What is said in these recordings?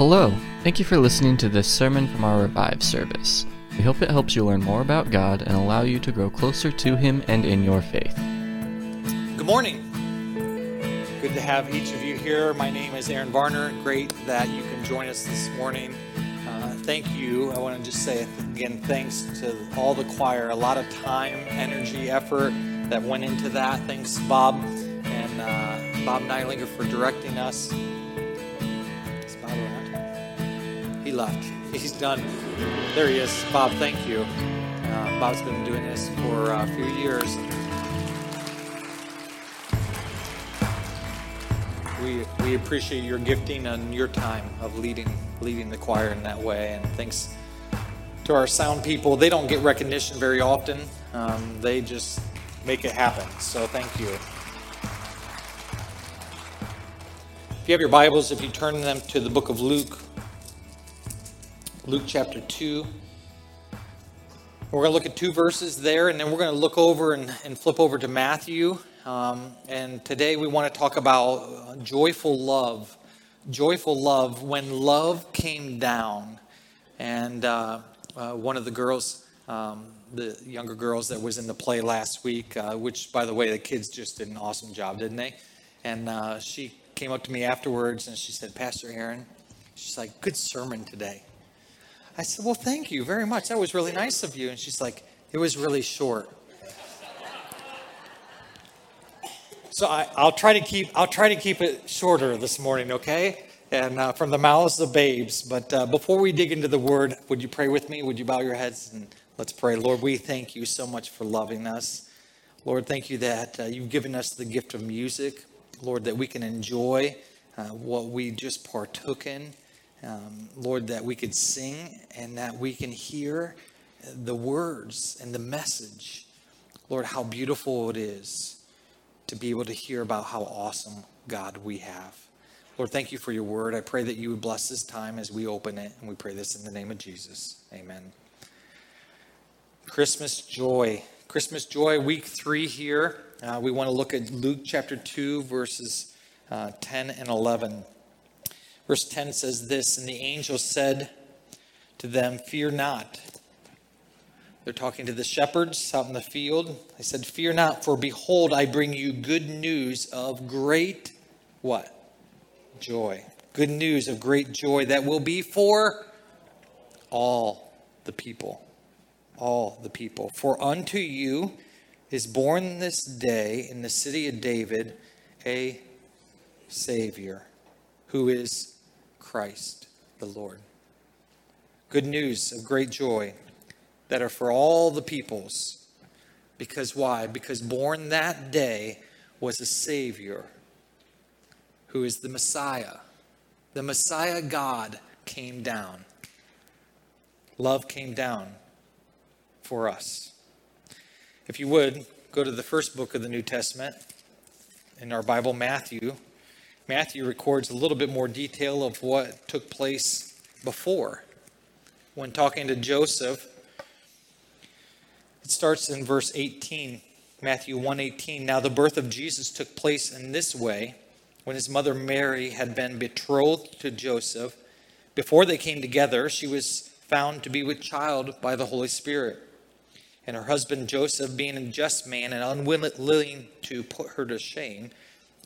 Hello, thank you for listening to this sermon from our Revive service. We hope it helps you learn more about God and allow you to grow closer to Him and in your faith. Good morning. Good to have each of you here. My name is Aaron Varner. Great that you can join us this morning. Uh, thank you. I want to just say again, thanks to all the choir. A lot of time, energy, effort that went into that. Thanks, Bob and uh, Bob Neilinger for directing us. Left. He's done. There he is. Bob, thank you. Uh, Bob's been doing this for a few years. We, we appreciate your gifting and your time of leading leading the choir in that way. And thanks to our sound people. They don't get recognition very often. Um, they just make it happen. So thank you. If you have your Bibles, if you turn them to the book of Luke, Luke chapter 2. We're going to look at two verses there, and then we're going to look over and, and flip over to Matthew. Um, and today we want to talk about joyful love. Joyful love, when love came down. And uh, uh, one of the girls, um, the younger girls that was in the play last week, uh, which, by the way, the kids just did an awesome job, didn't they? And uh, she came up to me afterwards and she said, Pastor Aaron, she's like, good sermon today. I said, Well, thank you very much. That was really nice of you. And she's like, It was really short. So I, will try to keep I'll try to keep it shorter this morning, okay? And uh, from the mouths of babes. But uh, before we dig into the word, would you pray with me? Would you bow your heads and let's pray? Lord, we thank you so much for loving us. Lord, thank you that uh, you've given us the gift of music. Lord, that we can enjoy uh, what we just partook in um, Lord, that we could sing and that we can hear the words and the message. Lord, how beautiful it is to be able to hear about how awesome God we have. Lord, thank you for your word. I pray that you would bless this time as we open it, and we pray this in the name of Jesus. Amen. Christmas joy. Christmas joy, week three here. Uh, we want to look at Luke chapter 2, verses uh, 10 and 11. Verse 10 says this And the angel said to them, Fear not. They're talking to the shepherds out in the field. They said, Fear not, for behold, I bring you good news of great what? Joy. Good news of great joy that will be for all the people. All the people. For unto you is born this day in the city of David a Savior who is Christ the Lord. Good news of great joy that are for all the peoples. Because why? Because born that day was a Savior who is the Messiah. The Messiah God came down. Love came down for us. If you would, go to the first book of the New Testament in our Bible, Matthew Matthew records a little bit more detail of what took place before. When talking to Joseph, it starts in verse 18, Matthew 1:18. Now the birth of Jesus took place in this way, when his mother Mary had been betrothed to Joseph. Before they came together, she was found to be with child by the Holy Spirit. And her husband Joseph, being a just man and unwilling to put her to shame,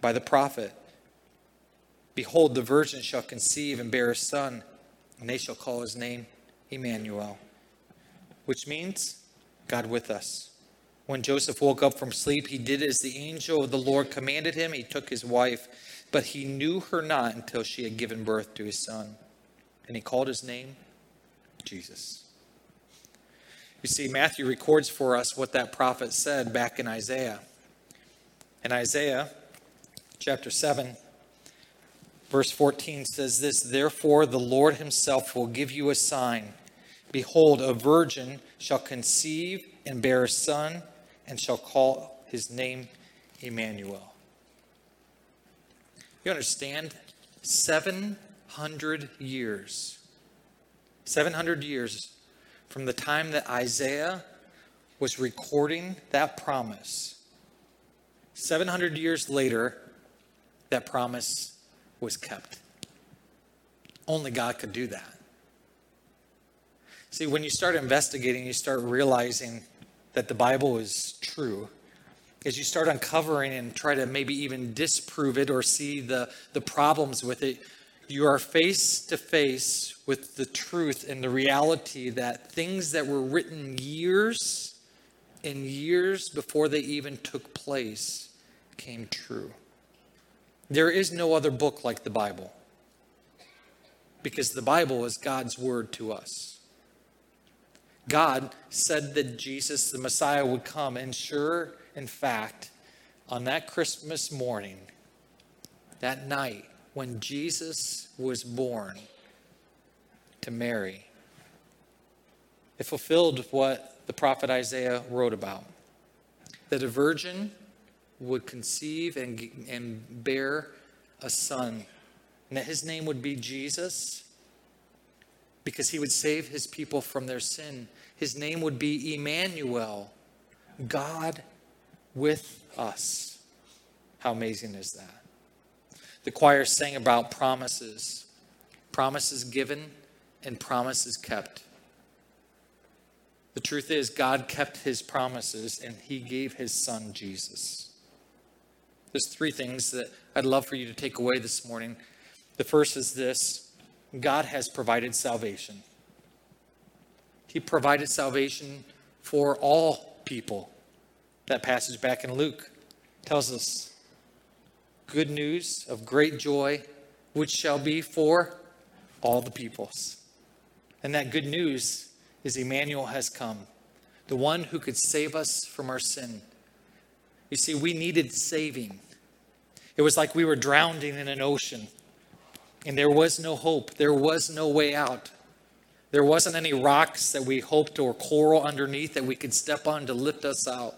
by the prophet Behold, the virgin shall conceive and bear a son, and they shall call his name Emmanuel, which means God with us. When Joseph woke up from sleep, he did as the angel of the Lord commanded him. He took his wife, but he knew her not until she had given birth to his son. And he called his name Jesus. You see, Matthew records for us what that prophet said back in Isaiah. In Isaiah, chapter 7, Verse 14 says this Therefore, the Lord himself will give you a sign. Behold, a virgin shall conceive and bear a son, and shall call his name Emmanuel. You understand? 700 years. 700 years from the time that Isaiah was recording that promise. 700 years later, that promise was kept. Only God could do that. See, when you start investigating, you start realizing that the Bible is true. As you start uncovering and try to maybe even disprove it or see the, the problems with it, you are face to face with the truth and the reality that things that were written years and years before they even took place came true. There is no other book like the Bible because the Bible is God's word to us. God said that Jesus, the Messiah, would come, and sure, in fact, on that Christmas morning, that night when Jesus was born to Mary, it fulfilled what the prophet Isaiah wrote about that a virgin would conceive and, and bear a son, and that his name would be Jesus because he would save his people from their sin. His name would be Emmanuel, God with us. How amazing is that? The choir sang about promises promises given and promises kept. The truth is, God kept his promises and he gave his son Jesus. There's three things that I'd love for you to take away this morning. The first is this God has provided salvation. He provided salvation for all people. That passage back in Luke tells us good news of great joy, which shall be for all the peoples. And that good news is Emmanuel has come, the one who could save us from our sin. You see, we needed saving. It was like we were drowning in an ocean, and there was no hope. There was no way out. There wasn't any rocks that we hoped or coral underneath that we could step on to lift us out.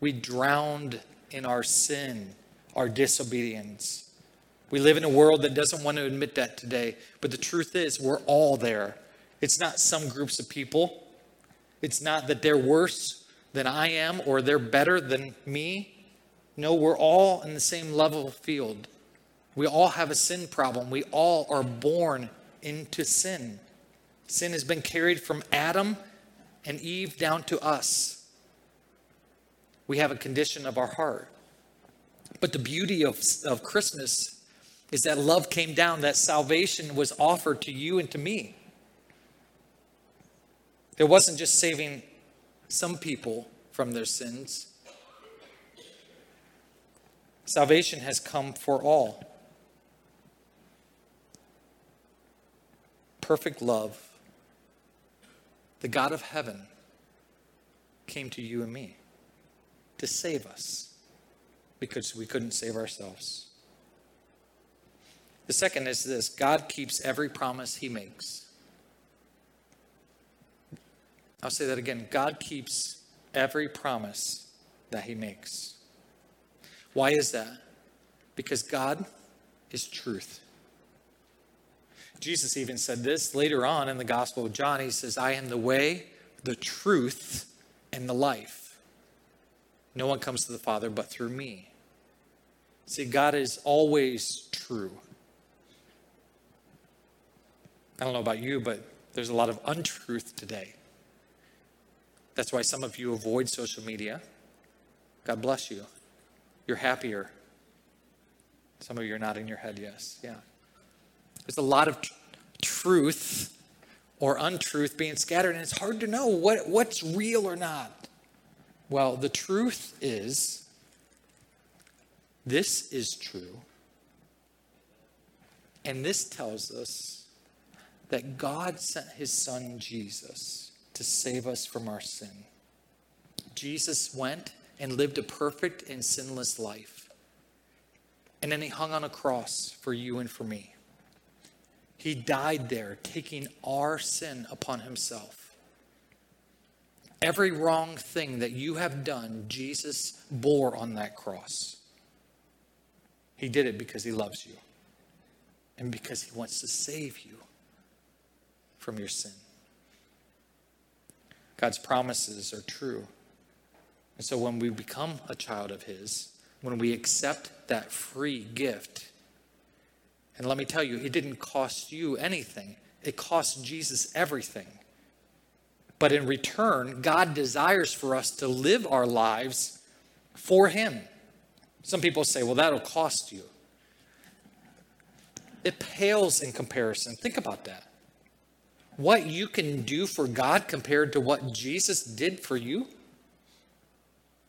We drowned in our sin, our disobedience. We live in a world that doesn't want to admit that today, but the truth is, we're all there. It's not some groups of people. It's not that they're worse than I am or they're better than me. No, we're all in the same level field. We all have a sin problem. We all are born into sin. Sin has been carried from Adam and Eve down to us. We have a condition of our heart. But the beauty of, of Christmas is that love came down, that salvation was offered to you and to me. It wasn't just saving some people from their sins, Salvation has come for all. Perfect love, the God of heaven, came to you and me to save us because we couldn't save ourselves. The second is this God keeps every promise he makes. I'll say that again God keeps every promise that he makes. Why is that? Because God is truth. Jesus even said this later on in the Gospel of John. He says, I am the way, the truth, and the life. No one comes to the Father but through me. See, God is always true. I don't know about you, but there's a lot of untruth today. That's why some of you avoid social media. God bless you. You're happier. Some of you are nodding your head, yes. Yeah. There's a lot of tr- truth or untruth being scattered, and it's hard to know what, what's real or not. Well, the truth is this is true. And this tells us that God sent his son Jesus to save us from our sin. Jesus went and lived a perfect and sinless life. And then he hung on a cross for you and for me. He died there, taking our sin upon himself. Every wrong thing that you have done, Jesus bore on that cross. He did it because he loves you and because he wants to save you from your sin. God's promises are true. And so when we become a child of his, when we accept that free gift, and let me tell you, it didn't cost you anything, it cost Jesus everything. But in return, God desires for us to live our lives for Him. Some people say, well, that'll cost you. It pales in comparison. Think about that. What you can do for God compared to what Jesus did for you?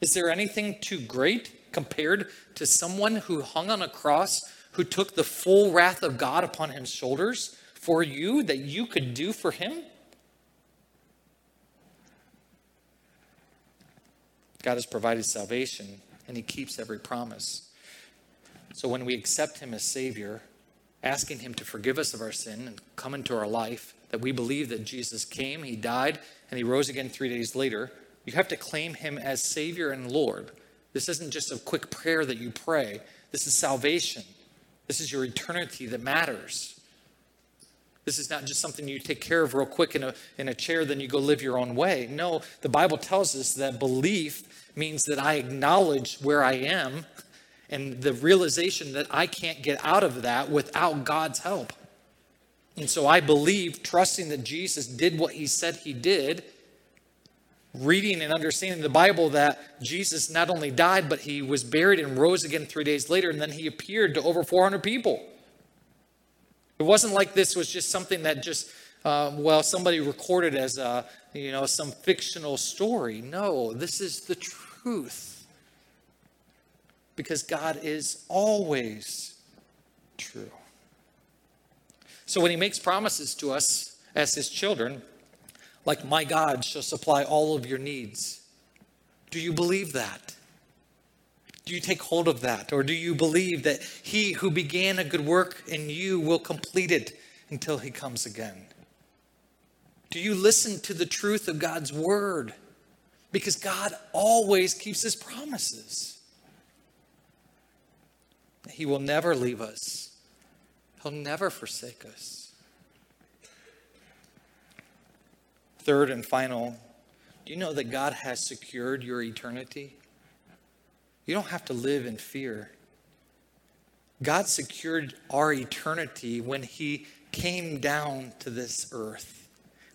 Is there anything too great compared to someone who hung on a cross who took the full wrath of God upon his shoulders for you that you could do for him? God has provided salvation and he keeps every promise. So when we accept him as Savior, asking him to forgive us of our sin and come into our life, that we believe that Jesus came, he died, and he rose again three days later, you have to claim him as Savior and Lord. This isn't just a quick prayer that you pray, this is salvation. This is your eternity that matters. This is not just something you take care of real quick in a, in a chair, then you go live your own way. No, the Bible tells us that belief means that I acknowledge where I am and the realization that I can't get out of that without God's help. And so I believe, trusting that Jesus did what he said he did, reading and understanding the Bible that Jesus not only died, but he was buried and rose again three days later, and then he appeared to over 400 people. It wasn't like this was just something that just, uh, well, somebody recorded as a, you know, some fictional story. No, this is the truth. Because God is always true. So when he makes promises to us as his children, like my God shall supply all of your needs. Do you believe that? Do you take hold of that? Or do you believe that he who began a good work in you will complete it until he comes again? Do you listen to the truth of God's word? Because God always keeps his promises. He will never leave us, he'll never forsake us. Third and final, do you know that God has secured your eternity? You don't have to live in fear. God secured our eternity when He came down to this earth.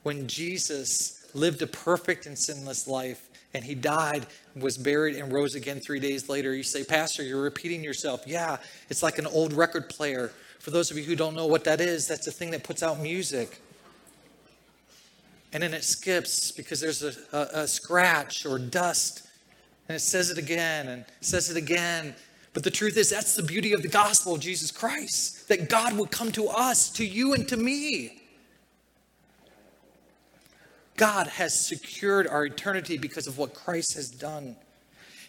When Jesus lived a perfect and sinless life and He died, was buried, and rose again three days later. You say, Pastor, you're repeating yourself. Yeah, it's like an old record player. For those of you who don't know what that is, that's the thing that puts out music and then it skips because there's a, a, a scratch or dust, and it says it again and says it again. But the truth is, that's the beauty of the gospel of Jesus Christ that God would come to us, to you, and to me. God has secured our eternity because of what Christ has done.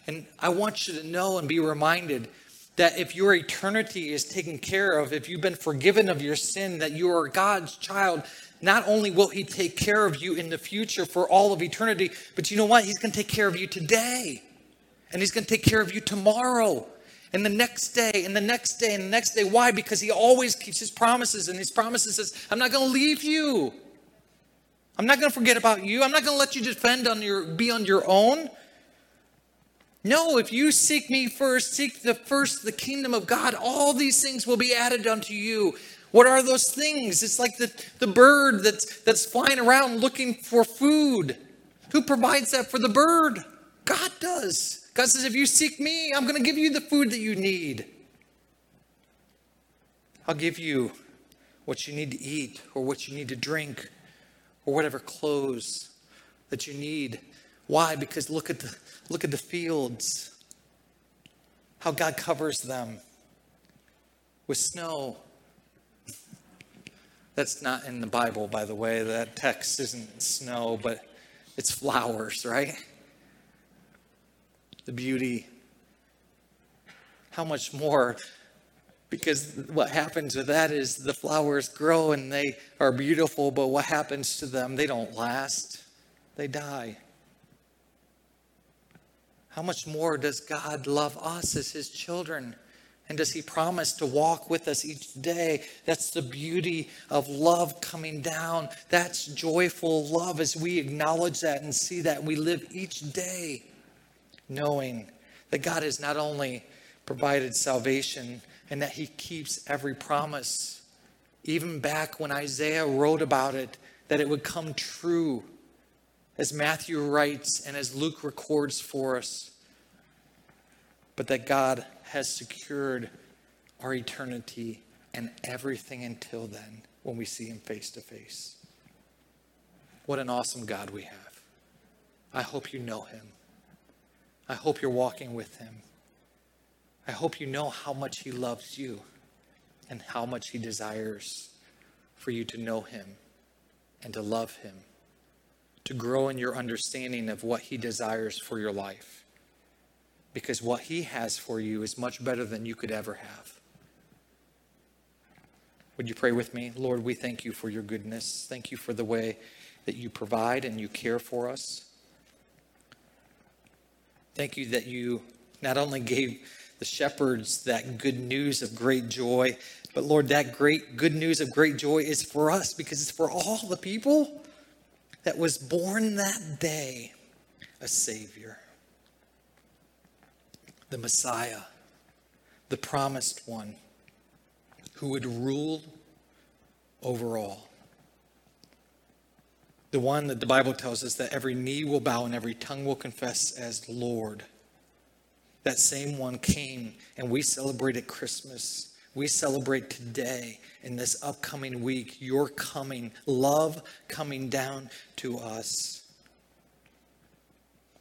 And I want you to know and be reminded that if your eternity is taken care of, if you've been forgiven of your sin, that you are God's child, not only will He take care of you in the future for all of eternity, but you know what? He's going to take care of you today. And He's going to take care of you tomorrow. And the next day, and the next day, and the next day. Why? Because He always keeps His promises. And His promises says, I'm not going to leave you. I'm not going to forget about you. I'm not going to let you defend on your be on your own. No, if you seek me first, seek the first the kingdom of God, all these things will be added unto you. What are those things? It's like the, the bird that's, that's flying around looking for food. Who provides that for the bird? God does. God says, if you seek me, I'm going to give you the food that you need. I'll give you what you need to eat or what you need to drink or whatever clothes that you need. Why? Because look at the, look at the fields, how God covers them with snow that's not in the Bible, by the way. That text isn't snow, but it's flowers, right? The beauty. How much more Because what happens with that is the flowers grow and they are beautiful, but what happens to them? They don't last, they die. How much more does God love us as His children? And does He promise to walk with us each day? That's the beauty of love coming down. That's joyful love as we acknowledge that and see that. We live each day knowing that God has not only provided salvation and that He keeps every promise. Even back when Isaiah wrote about it, that it would come true, as Matthew writes and as Luke records for us. But that God has secured our eternity and everything until then when we see Him face to face. What an awesome God we have. I hope you know Him. I hope you're walking with Him. I hope you know how much He loves you and how much He desires for you to know Him and to love Him, to grow in your understanding of what He desires for your life because what He has for you is much better than you could ever have. Would you pray with me? Lord, we thank you for your goodness. Thank you for the way that you provide and you care for us. Thank you that you not only gave the shepherds that good news of great joy, but Lord, that great good news of great joy is for us because it's for all the people that was born that day a Savior the Messiah, the promised one who would rule over all. The one that the Bible tells us that every knee will bow and every tongue will confess as Lord. That same one came and we celebrated Christmas. We celebrate today in this upcoming week your coming, love coming down to us.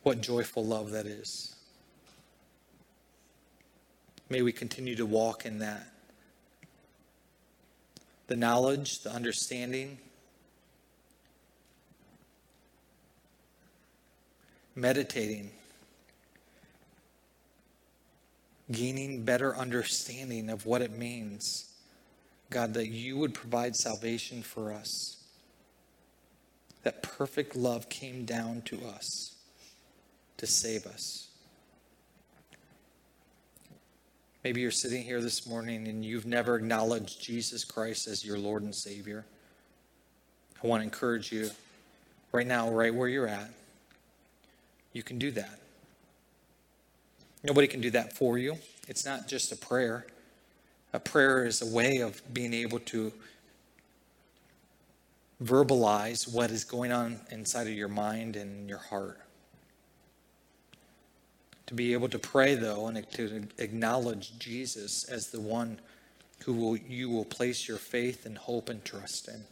What joyful love that is. May we continue to walk in that. The knowledge, the understanding, meditating, gaining better understanding of what it means, God, that you would provide salvation for us. That perfect love came down to us to save us. Maybe you're sitting here this morning and you've never acknowledged Jesus Christ as your Lord and Savior. I want to encourage you right now, right where you're at, you can do that. Nobody can do that for you. It's not just a prayer. A prayer is a way of being able to verbalize what is going on inside of your mind and your heart. To be able to pray, though, and to acknowledge Jesus as the one who will, you will place your faith and hope and trust in.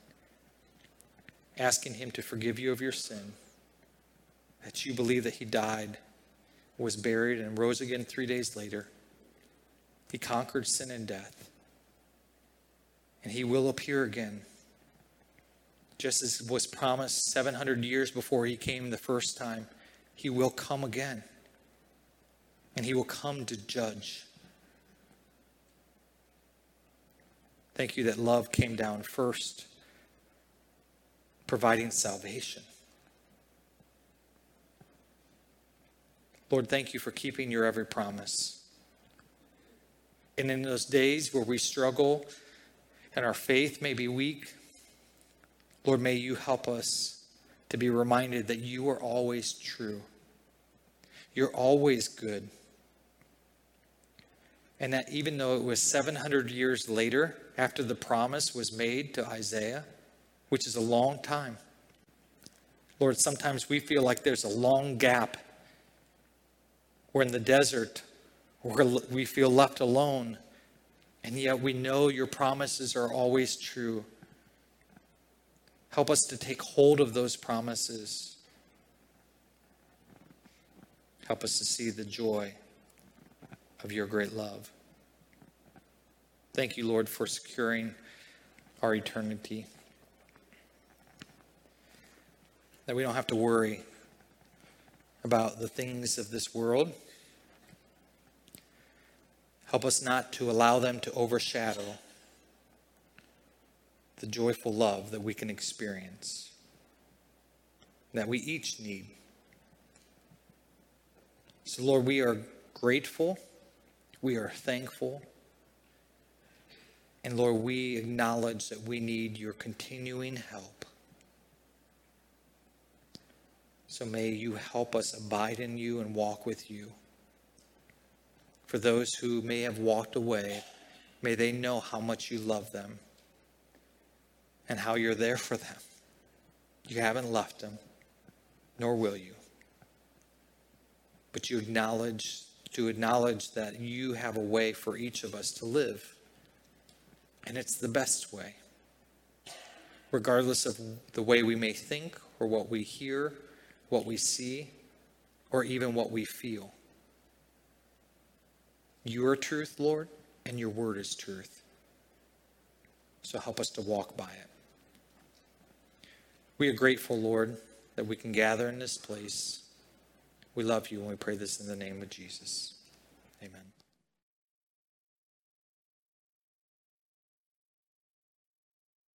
Asking Him to forgive you of your sin, that you believe that He died, was buried, and rose again three days later. He conquered sin and death. And He will appear again, just as was promised 700 years before He came the first time. He will come again and he will come to judge. Thank you that love came down first, providing salvation. Lord, thank you for keeping your every promise. And in those days where we struggle and our faith may be weak, Lord, may you help us to be reminded that you are always true. You're always good. And that even though it was 700 years later after the promise was made to Isaiah, which is a long time, Lord, sometimes we feel like there's a long gap. We're in the desert, where we feel left alone, and yet we know your promises are always true. Help us to take hold of those promises. Help us to see the joy of your great love. Thank you, Lord, for securing our eternity. That we don't have to worry about the things of this world. Help us not to allow them to overshadow the joyful love that we can experience, that we each need. So, Lord, we are grateful, we are thankful, and Lord, we acknowledge that we need your continuing help. So may you help us abide in you and walk with you. For those who may have walked away, may they know how much you love them and how you're there for them. You haven't left them, nor will you. But you acknowledge to acknowledge that you have a way for each of us to live. And it's the best way. Regardless of the way we may think or what we hear, what we see, or even what we feel. You are truth, Lord, and your word is truth. So help us to walk by it. We are grateful, Lord, that we can gather in this place. We love you and we pray this in the name of Jesus. Amen.